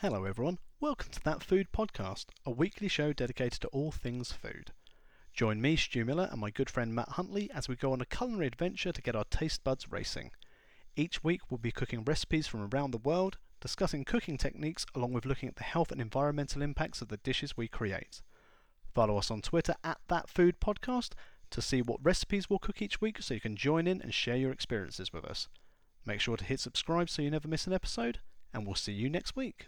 Hello, everyone. Welcome to That Food Podcast, a weekly show dedicated to all things food. Join me, Stu Miller, and my good friend Matt Huntley as we go on a culinary adventure to get our taste buds racing. Each week, we'll be cooking recipes from around the world, discussing cooking techniques, along with looking at the health and environmental impacts of the dishes we create. Follow us on Twitter at That Food Podcast to see what recipes we'll cook each week so you can join in and share your experiences with us. Make sure to hit subscribe so you never miss an episode, and we'll see you next week.